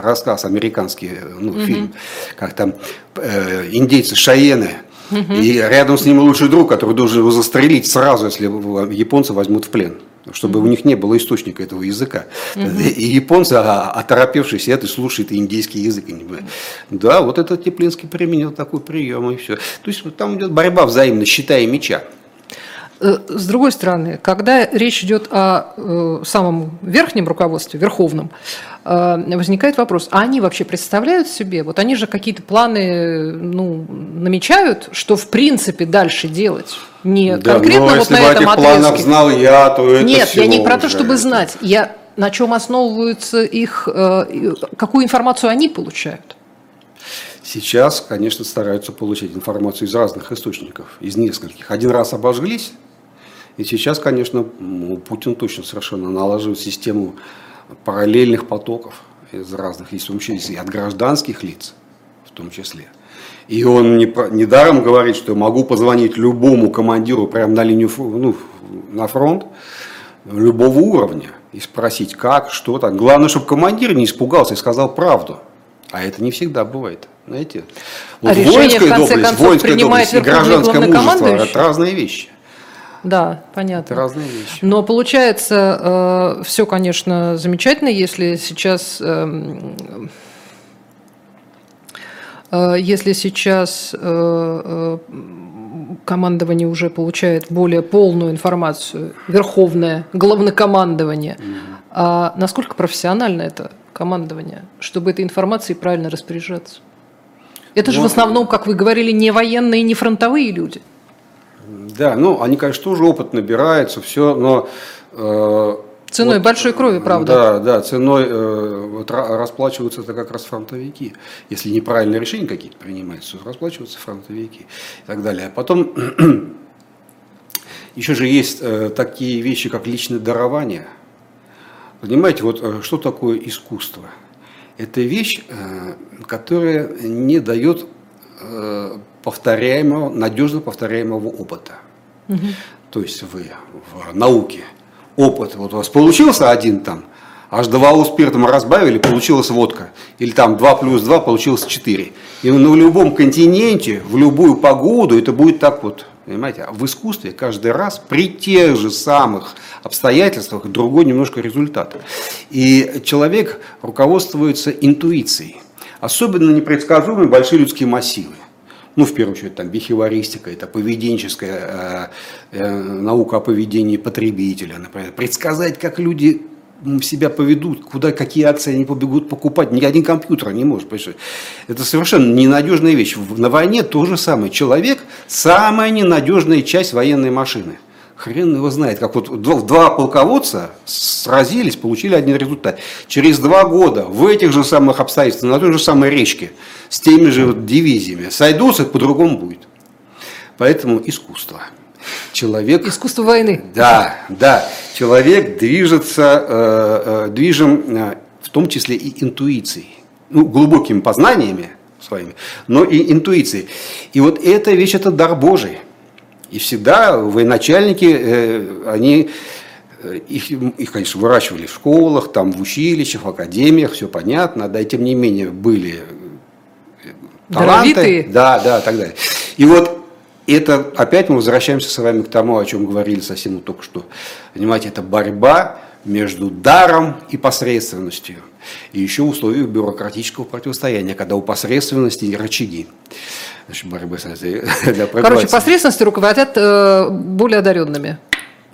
рассказ американский, ну, угу. фильм, как там э, индейцы Шаены, угу. и рядом с ним лучший друг, который должен его застрелить сразу, если японцы возьмут в плен чтобы у них не было источника этого языка. И японцы, а, оторопевшие, сидят и слушают индийский язык. Да, вот этот Теплинский применил такой прием, и все. То есть там идет борьба взаимно, щита и меча. Э, с другой стороны, когда речь идет о э, самом верхнем руководстве, верховном, э, возникает вопрос, а они вообще представляют себе, вот они же какие-то планы ну, намечают, что в принципе дальше делать? Не да, конкретно вот на этом отрезке. знал я, то это Нет, я не про то, чтобы знать. Я на чем основываются их, какую информацию они получают? Сейчас, конечно, стараются получить информацию из разных источников, из нескольких. Один раз обожглись, и сейчас, конечно, ну, Путин точно совершенно налаживает систему параллельных потоков из разных, если он и от гражданских лиц в том числе. И он не, недаром говорит, что могу позвонить любому командиру прямо на линию ну, на фронт любого уровня и спросить, как, что там. Главное, чтобы командир не испугался и сказал правду. А это не всегда бывает. Знаете? Вот а решение, в конце доблесть, концов, принимает доблесть и гражданское мужество – это разные вещи. Да, понятно. Это разные вещи. Но получается, э, все, конечно, замечательно, если сейчас, э, э, если сейчас э, э, командование уже получает более полную информацию, верховное, главнокомандование. Mm-hmm. А насколько профессионально это командование, чтобы этой информацией правильно распоряжаться? Это же в основном, как вы говорили, не военные, не фронтовые люди. Да, ну, они, конечно, тоже опыт набираются, все, но... Э, ценой вот, большой крови, правда? Да, да, ценой э, вот, расплачиваются это как раз фронтовики. Если неправильные решения какие-то принимаются, то расплачиваются фронтовики и так далее. А потом еще же есть э, такие вещи, как личное дарование. Понимаете, вот э, что такое искусство? Это вещь, э, которая не дает э, повторяемого, надежно повторяемого опыта. Угу. То есть вы в науке опыт, вот у вас получился один там, аж два спиртом разбавили, получилась водка. Или там 2 плюс 2 получилось 4. И на любом континенте, в любую погоду это будет так вот. Понимаете? А в искусстве каждый раз при тех же самых обстоятельствах другой немножко результат. И человек руководствуется интуицией. Особенно непредсказуемые большие людские массивы ну, в первую очередь, там, бихеваристика, это поведенческая э, э, наука о поведении потребителя, например, предсказать, как люди себя поведут, куда, какие акции они побегут покупать. Ни один компьютер не может. Понимаешь? Это совершенно ненадежная вещь. На войне то же самое. Человек – самая ненадежная часть военной машины. Хрен его знает, как вот два полководца сразились, получили один результат. Через два года в этих же самых обстоятельствах, на той же самой речке, с теми же вот дивизиями, сойдутся, по-другому будет. Поэтому искусство. Человек... Искусство войны. Да, да. Человек движется, э, э, движим э, в том числе и интуицией. Ну, глубокими познаниями своими, но и интуицией. И вот эта вещь, это дар Божий. И всегда военачальники, э, они э, их, их, конечно, выращивали в школах, там, в училищах, в академиях, все понятно, да, и тем не менее были э, таланты. Даровитые. Да, да, так далее. И вот это опять мы возвращаемся с вами к тому, о чем говорили совсем только что. Понимаете, это борьба между даром и посредственностью. И еще в условиях бюрократического противостояния, когда у посредственности рычаги значит, борьбы с этой. Короче, посредственности руководят э, более одаренными.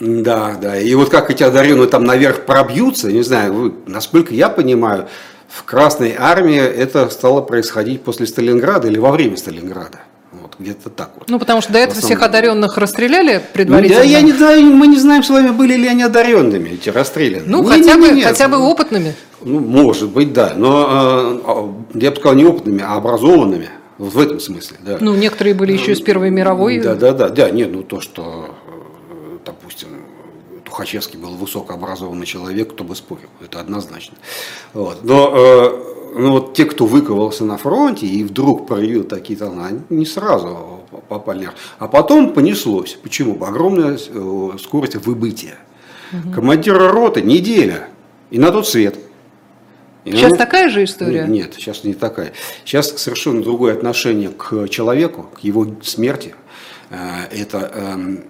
Да, да. И вот как эти одаренные там наверх пробьются, не знаю, вы, насколько я понимаю, в Красной армии это стало происходить после Сталинграда или во время Сталинграда. Где-то так вот. Ну, потому что до этого всех одаренных расстреляли Ну, предварительно. да, я не знаю, мы не знаем с вами, были ли они одаренными, эти расстрелянные. Ну, Не, хотя, не, бы, не, нет. хотя бы опытными. Ну, может быть, да, но э, я бы сказал не опытными, а образованными, вот в этом смысле, да. Ну, некоторые были еще из Первой мировой. Да, да, да, да, нет, ну то, что, э, допустим, Тухачевский был высокообразованный человек, кто бы спорил, это однозначно. Вот. Но э, ну, вот те, кто выковался на фронте и вдруг проявил такие таланты, не сразу попали. А потом понеслось. Почему? Огромная э, скорость выбытия. Командира роты неделя и на тот свет. И Сейчас ну, такая же история? Нет, сейчас не такая. Сейчас совершенно другое отношение к человеку, к его смерти. Э, Это эм,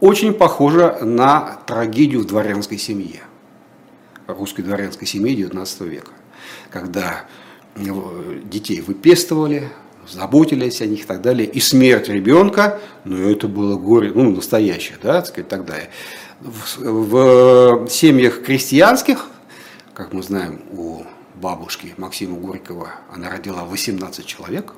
очень похоже на трагедию в дворянской семье, русской дворянской семье XIX века, когда э, детей выпестовали, заботились о них и так далее, и смерть ребенка, ну это было горе, ну настоящее, да, так сказать, так далее. В, в семьях крестьянских, как мы знаем, у бабушки Максима Горького, она родила 18 человек,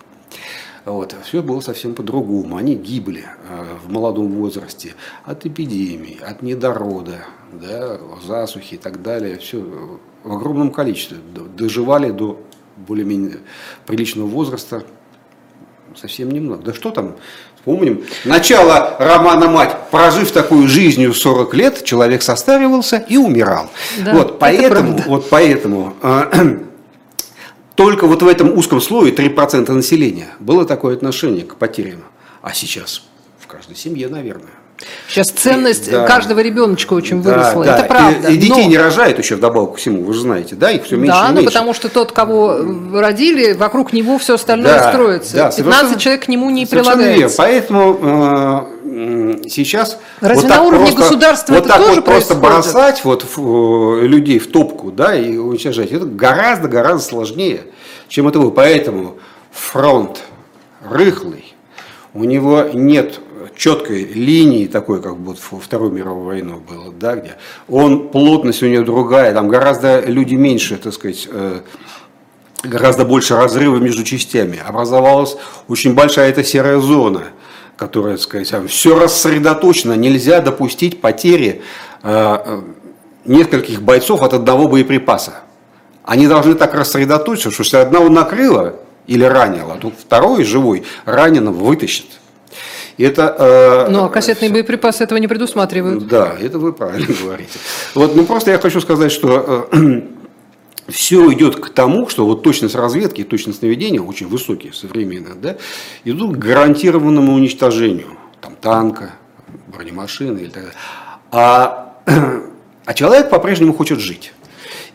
вот, все было совсем по-другому. Они гибли э, в молодом возрасте от эпидемий, от недорода, да, засухи и так далее. Все в огромном количестве. Доживали до более-менее приличного возраста совсем немного. Да что там, Помним, начало романа «Мать». Прожив такую жизнью 40 лет, человек состаривался и умирал. Да, вот, поэтому, вот поэтому э, только вот в этом узком слое 3% населения было такое отношение к потерям. А сейчас в каждой семье, наверное. Сейчас ценность Да. каждого ребеночка очень Да, выросла. да. Это правда. И, и детей Но- не рожают еще вдобавок ко всему, вы же знаете, да, их все меньше да, и ну меньше. потому что тот, кого родили, вокруг него все остальное Да, строится. да, 15 совершенно- человек к нему не Совершенно верно. прилагается. Поэтому э, сейчас Разве вот на уровне просто, государства вот это так тоже вот просто происходит? бросать вот в, э, людей в топку, да, и уничтожать, это гораздо гораздо сложнее, чем это было. Поэтому фронт рыхлый, у него нет четкой линии такой, как вот во Вторую мировую войну было, да, где он плотность у него другая, там гораздо люди меньше, так сказать, э, гораздо больше разрыва между частями. Образовалась очень большая эта серая зона, которая, так сказать, все рассредоточено, нельзя допустить потери э, э, нескольких бойцов от одного боеприпаса. Они должны так рассредоточиться, что если одного накрыло или ранило, то второй живой раненого вытащит. И это, э, Ну, а кассетные боеприпасы этого не предусматривают. да, это вы правильно говорите. Вот, ну просто я хочу сказать, что все идет к тому, что вот точность разведки и точность наведения очень высокие современные, да, идут к гарантированному уничтожению там, танка, бронемашины и так далее. А, а человек по-прежнему хочет жить.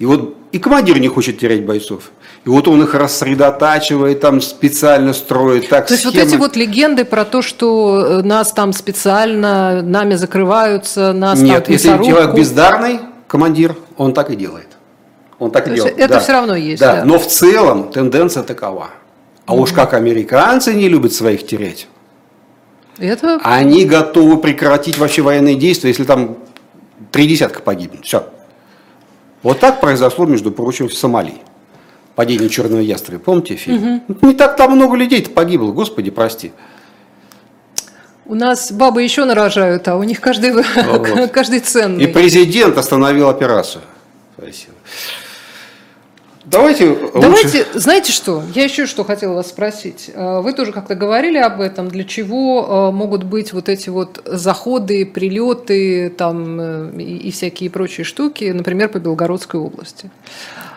И вот и командир не хочет терять бойцов. И вот он их рассредотачивает, там специально строит так То есть вот схемы. эти вот легенды про то, что э, нас там специально, нами закрываются, нас Нет, там если человек бездарный, командир, он так и делает. Он так и делает. это да. всё равно есть, Да. да. Но в целом тенденция такова. А уж как американцы не любят своих терять. Это Они готовы прекратить вообще военные действия, если там три десятка погибнет. Все. Вот так произошло, между прочим, в Сомали. Падение черного ястреба. Помните фильм? Не так там много людей-то погибло, господи, прости. у нас бабы еще нарожают, а у них каждый, Вот. каждый ценный. И президент остановил операцию. Спасибо. Давайте, лучше- Давайте, знаете что, я еще что хотела вас спросить. Э, Вы тоже как-то говорили об этом, для чего э, могут быть вот эти вот заходы, прилеты там, э, и, и всякие прочие штуки, например, по Белгородской области.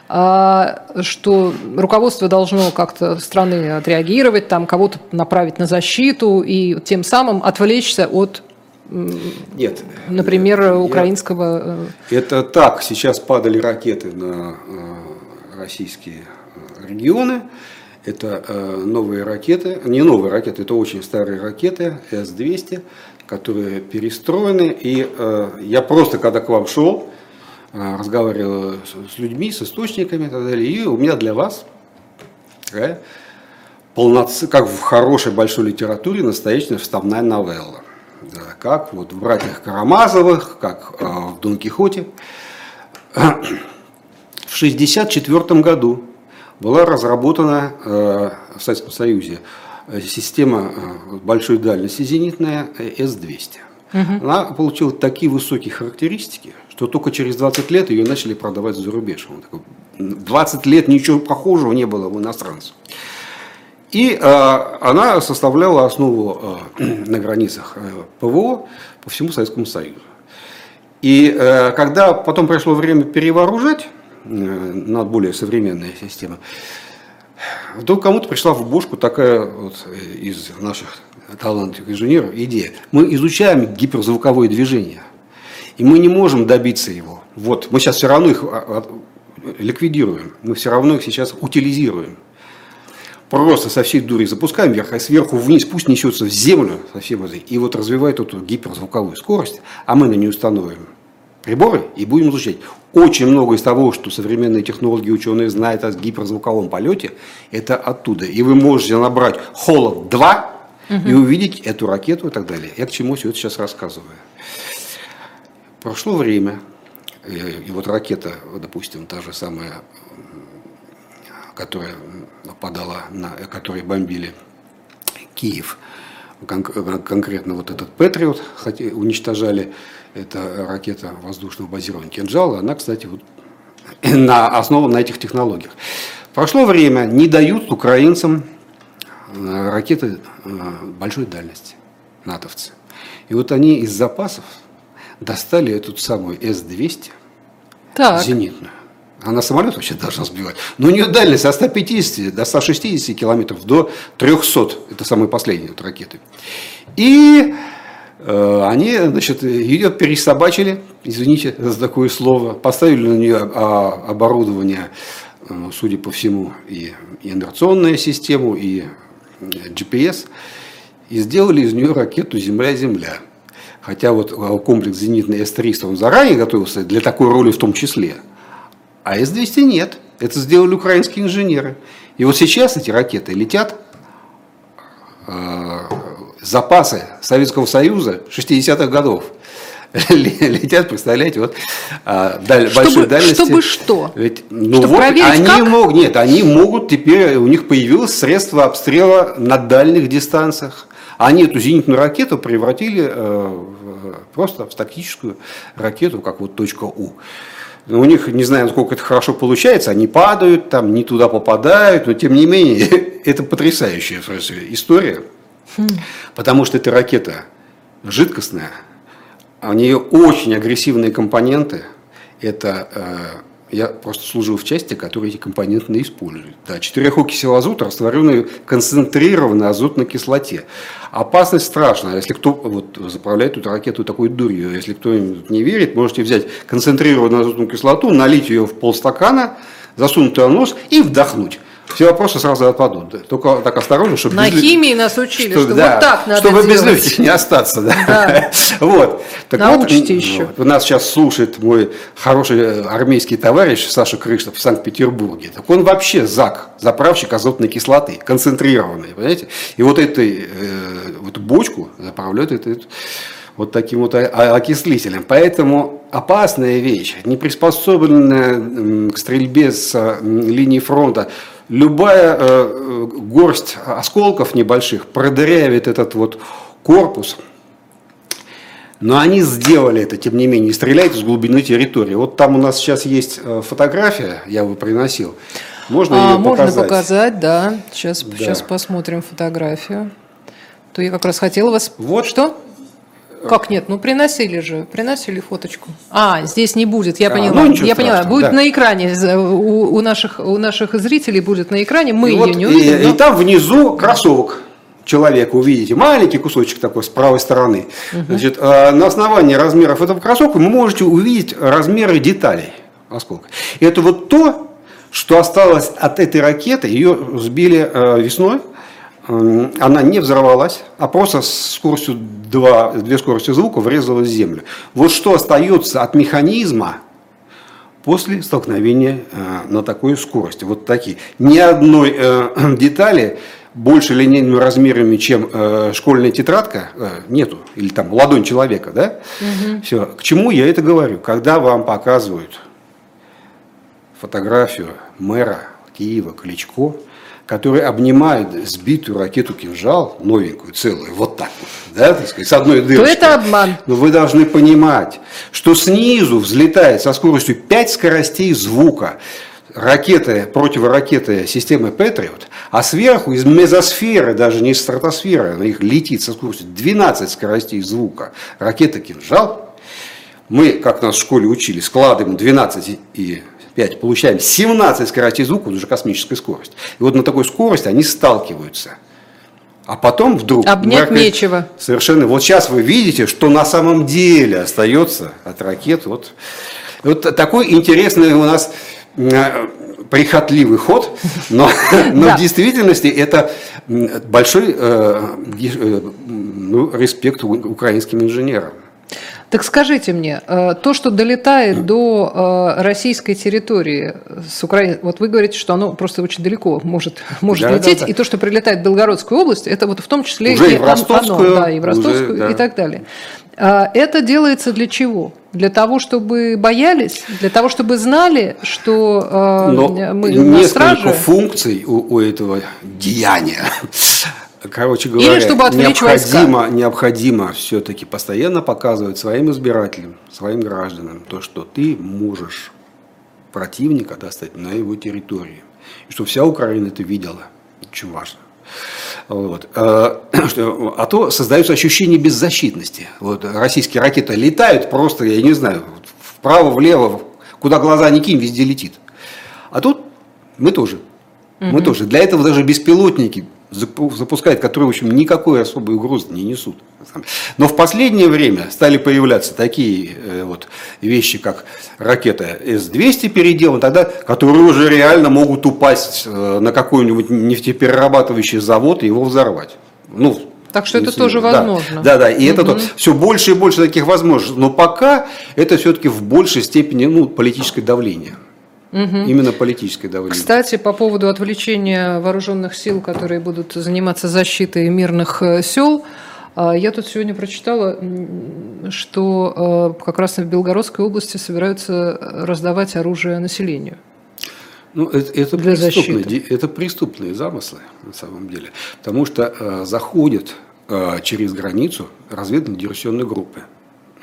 А, что руководство должно как-то страны отреагировать, там кого-то направить на защиту и тем самым отвлечься от, Нет. например, Я- украинского... Это так, сейчас падали ракеты на российские э, регионы. Это э, новые ракеты, не новые ракеты, это очень старые ракеты С-200, которые перестроены. И э, я просто, когда к вам шел, разговаривал с, людьми, с источниками и так далее, и у меня для вас такая полноц... как в хорошей большой литературе, настоящая вставная новелла. Как вот в «Братьях Карамазовых», как в «Дон Кихоте». В 1964 году была разработана э, в Советском Союзе система большой дальности зенитная С-200. Угу. Она получила такие высокие характеристики, что только через 20 лет ее начали продавать за рубеж. 20 лет ничего похожего не было у иностранцев. И э, она составляла основу э, на границах э, ПВО по всему Советскому Союзу. И э, когда потом пришло время перевооружать э, на более современные системы, вдруг кому-то пришла в бошку такая вот из наших талантливых инженеров идея. Мы изучаем гиперзвуковое движение, и мы не можем добиться его. Вот, мы сейчас все равно их а, а, ликвидируем, мы все равно их сейчас утилизируем просто со всей дури запускаем вверх, а сверху вниз пусть несется в землю совсем и вот развивает эту гиперзвуковую скорость, а мы на нее установим приборы и будем изучать. Очень много из того, что современные технологии, ученые знают о гиперзвуковом полете, это оттуда. И вы можете набрать «Холод-2» угу. и увидеть эту ракету и так далее. Я к чему все это сейчас рассказываю. Прошло время, и вот ракета, допустим, та же самая которая нападала на, которые бомбили Киев, кон конкретно вот этот Патриот, хотя уничтожали, это ракета воздушного базирования Кинжала, она, кстати, вот на, основана на этих технологиях. Прошло время, не дают украинцам э, ракеты э, большой дальности, натовцы. И вот они из запасов достали эту самую С-200 зенитную. Она самолет вообще должна сбивать. Но у нее дальность от 150 до 160 километров до 300. Это самые последние вот ракеты. И э, они, значит, ее пересобачили, извините за такое слово, поставили на нее а, оборудование, э, судя по всему, и, инерционную систему, и GPS, и сделали из нее ракету «Земля-Земля». Хотя вот э, комплекс зенитный С-300, он заранее готовился для такой роли в том числе – а С-200 нет. Это сделали украинские инженеры. И вот сейчас эти ракеты летят, э, запасы Советского Союза 60-х годов летят, представляете, вот а, даль, чтобы, большой дальности. Чтобы что? Ведь, ну чтобы вот, проверить, они как? могут, нет, они могут теперь, у них появилось средство обстрела на дальних дистанциях. Они эту зенитную ракету превратили э, просто в тактическую ракету, как вот точка У. У них, не знаю, насколько это хорошо получается, они падают, там не туда попадают, но тем не менее, это потрясающая история, хм. потому что эта ракета жидкостная, у нее очень агрессивные компоненты, это э, я просто служил в части, которая эти компоненты использует. Да, четырехокиси азота, растворенный концентрированной азотной кислоте. Опасность страшная. Если кто вот, заправляет эту ракету такой дурью, если кто не верит, можете взять концентрированную азотную кислоту, налить ее в полстакана, засунуть ее в нос и вдохнуть все вопросы сразу отпадут. Только так осторожно, чтобы... На без... химии нас учили, что, что да, вот так надо Чтобы делать. без легких не остаться. Да. Да. вот. Так Научите вот, еще. Вот, нас сейчас слушает мой хороший армейский товарищ Саша Крыштов в Санкт-Петербурге. Так он вообще ЗАК, заправщик азотной кислоты, концентрированной, понимаете? И вот эту э, вот бочку заправляют это, вот таким вот окислителем. Поэтому опасная вещь, не приспособленная к стрельбе с линии фронта, любая э, горсть осколков небольших продырявит этот вот корпус. Но они сделали это, тем не менее, и стреляют из глубины территории. Вот там у нас сейчас есть э, фотография, я его приносил. Можно а, ее можно показать? показать, да. Сейчас, да. сейчас посмотрим фотографию. То я как раз хотела вас... Вот. Что? Как нет? Ну приносили же, приносили фоточку. А, здесь не будет, я а, поняла. Ну, я поняла. Будет да. на экране, у, у, наших, у наших зрителей будет на экране, мы и ее вот, не увидим. И, но... и там внизу кроссовок человека увидите, маленький кусочек такой с правой стороны. Угу. Значит, а, на основании размеров этого кроссовка вы можете увидеть размеры деталей осколка. И это вот то, что осталось от этой ракеты, ее сбили э, весной, она не взорвалась, а просто с скоростью 2, две скорости звука врезалась в землю. Вот что остается от механизма после столкновения э, на такой скорости. Вот такие. Ни одной э, детали больше линейными размерами, чем э, школьная тетрадка, нету. Или там ладонь человека, да? Угу. Все. К чему я это говорю? Когда вам показывают фотографию мэра Киева Кличко, который обнимает сбитую ракету «Кинжал», новенькую, целую, вот так вот, да, так сказать, с одной дырочкой. То это обман. Но вы должны понимать, что снизу взлетает со скоростью 5 скоростей звука ракеты, противоракеты системы Патриот, а сверху из мезосферы, даже не из стратосферы, она их летит со скоростью 12 скоростей звука, ракета «Кинжал», мы, как нас в школе учили, складываем 12 и 5, получаем 17 скоростей звука, уже космическая скорость. И вот на такой скорости они сталкиваются. А потом вдруг... Обнять ракет... нечего. Совершенно. Вот сейчас вы видите, что на самом деле остается от ракет. Вот, вот такой интересный у нас э, прихотливый ход, но, но в действительности это большой э, э, ну, респект украинским инженерам. Так скажите мне, э, то, что долетает до э, российской территории с Украины, вот вы говорите, что оно просто очень далеко может, может да, лететь, да, да. и то, что прилетает в Белгородскую область, это вот в том числе уже и, и в Ростовскую, оно, да, и в Ростовскую уже, да. и так далее. А это делается для чего? Для того, чтобы боялись, для того, чтобы знали, что э, Но мы на страже. функций у, у этого деяния. Короче говоря, Или чтобы необходимо, войска. необходимо все-таки постоянно показывать своим избирателям, своим гражданам то, что ты можешь противника достать на его территории. И что вся Украина это видела. Очень важно. Вот. А, а то создается ощущение беззащитности. Вот российские ракеты летают просто, я не знаю, вправо, влево, куда глаза не кинь, везде летит. А тут мы тоже. Мы тоже. Для этого даже беспилотники запускает, которые, в общем, никакой особой угрозы не несут. Но в последнее время стали появляться такие э, вот вещи, как ракета С-200 переделана, тогда, которые уже реально могут упасть э, на какой-нибудь нефтеперерабатывающий завод и его взорвать. Ну, так что это тоже возможно. Да, да, и угу. это все больше и больше таких возможностей. Но пока это все-таки в большей степени ну, политическое давление. Угу. Именно политическое давление. Кстати, по поводу отвлечения вооруженных сил, которые будут заниматься защитой мирных э, сел, а, я тут сегодня прочитала, что э, как раз в Белгородской области собираются раздавать оружие населению. Ну, это, это, для преступные, защиты. это преступные замыслы, на самом деле. Потому что э, заходят э, через границу разведывательно-диверсионные группы,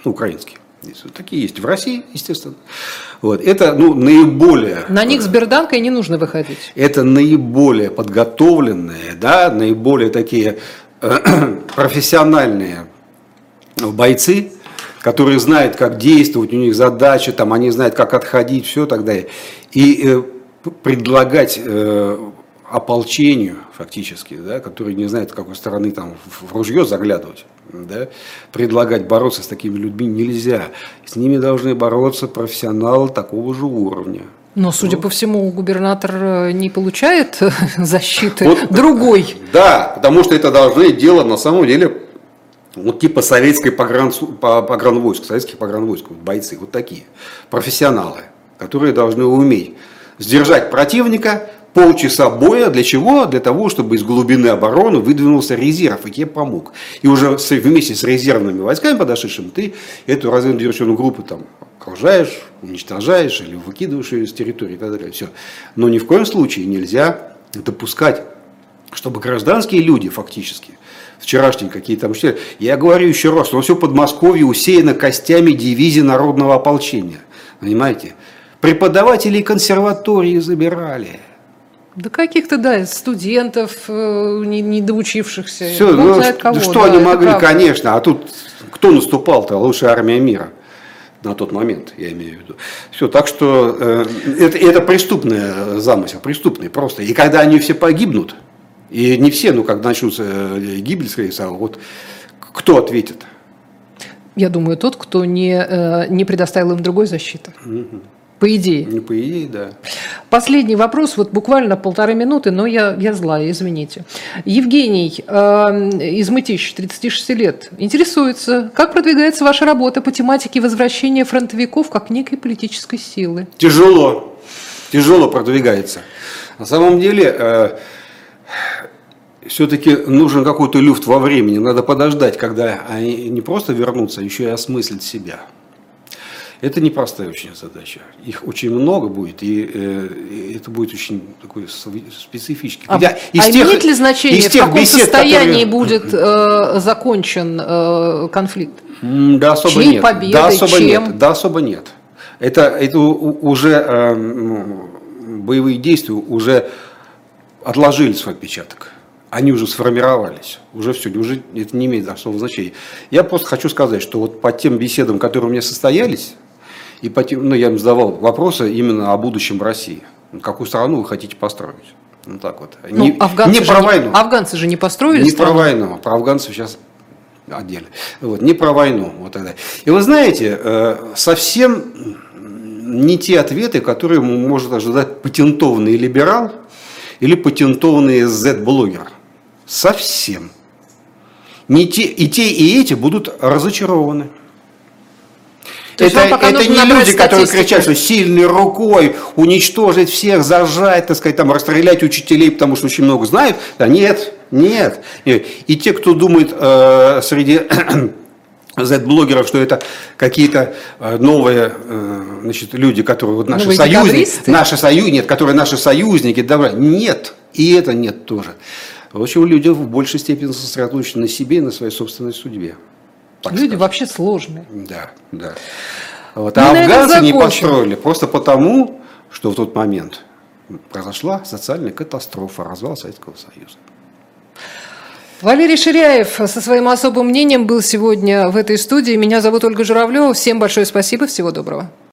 ну, украинские. Такие есть в России, естественно. Вот. Это ну, наиболее... На них с берданкой не нужно выходить. Это наиболее подготовленные, да, наиболее такие э, профессиональные бойцы, которые знают, как действовать, у них задача, там, они знают, как отходить, все так далее. И э, предлагать э, ополчению фактически, да, которые не знают, с какой стороны там в ружье заглядывать, да, предлагать бороться с такими людьми нельзя. С ними должны бороться профессионалы такого же уровня. Но, судя ну, по всему, губернатор э, не получает э, защиты вот, другой. Да, потому что это должны делать на самом деле вот типа советской погран, погранвойск, советских погранвойск, вот бойцы, вот такие, профессионалы, которые должны уметь сдержать противника, полчаса боя. Для чего? Для того, чтобы из глубины обороны выдвинулся резерв, и тебе помог. И уже вместе с резервными войсками подошедшими ты эту разведывательную группу там окружаешь, уничтожаешь или выкидываешь ее из территории и так далее. Все. Но ни в коем случае нельзя допускать, чтобы гражданские люди фактически, вчерашние какие там я говорю еще раз, но все Подмосковье усеяно костями дивизии народного ополчения. Понимаете? Преподавателей консерватории забирали. Да каких-то, да, студентов, э, не, не доучившихся. Все, ну, знает кого, что да, они могли, правда. конечно. А тут кто наступал-то? Лучшая армия мира на тот момент, я имею в виду. Все, так что э, это, это преступный замысел, преступный просто. И когда они все погибнут, и не все, ну, как начнутся э, гибель, скорее всего, вот кто ответит? Я думаю, тот, кто не, э, не предоставил им другой защиты. Угу. По идее. Не по идее, да. Последний вопрос, вот буквально полторы минуты, но я, я злая, извините. Евгений э, из Мытищ, 36 лет, интересуется, как продвигается ваша работа по тематике возвращения фронтовиков как некой политической силы? Тяжело, тяжело продвигается. На самом деле, э, все-таки нужен какой-то люфт во времени. Надо подождать, когда они не просто вернутся, а еще и осмыслить себя. Это непростая очень задача. Их очень много будет, и, э, это будет очень такой специфический. А, Хотя из а тех, имеет ли значение, в каком бесед, состоянии которые... будет э, закончен э, конфликт? Да особо Чьей нет. победой, да, особо чем? нет. Да особо нет. Это, это уже э, боевые действия уже отложили свой отпечаток они уже сформировались, уже все, уже это не имеет особого значения. Я просто хочу сказать, что вот по тем беседам, которые у меня состоялись, и по тем, ну, я им задавал вопросы именно о будущем России. Какую страну вы хотите построить? Ну так вот. Ну, не, афганцы, не про же войну. Не, афганцы же не построили Не страну. про войну, про афганцев сейчас отдельно. Вот, не про войну. Вот тогда. И вы знаете, э, совсем не те ответы, которые может ожидать патентованный либерал или патентованный Z-блогер. Совсем. Не те, и те, и эти будут разочарованы. То это это не люди, которые кричат, что сильной рукой уничтожить всех, зажать, так сказать, там, расстрелять учителей, потому что очень много знают. Да нет, нет. И те, кто думает э, среди Z-блогеров, что это какие-то э, новые э, значит, люди, которые вот наши новые союзники, наши союзники, нет, которые наши союзники, добра. Нет, и это нет тоже. В общем, люди в большей степени сосредоточены на себе и на своей собственной судьбе. Люди скажем. вообще сложные. Да, да. Вот. А афганцы не построили просто потому, что в тот момент произошла социальная катастрофа, развал Советского Союза. Валерий Ширяев со своим особым мнением был сегодня в этой студии. Меня зовут Ольга Журавлева. Всем большое спасибо. Всего доброго.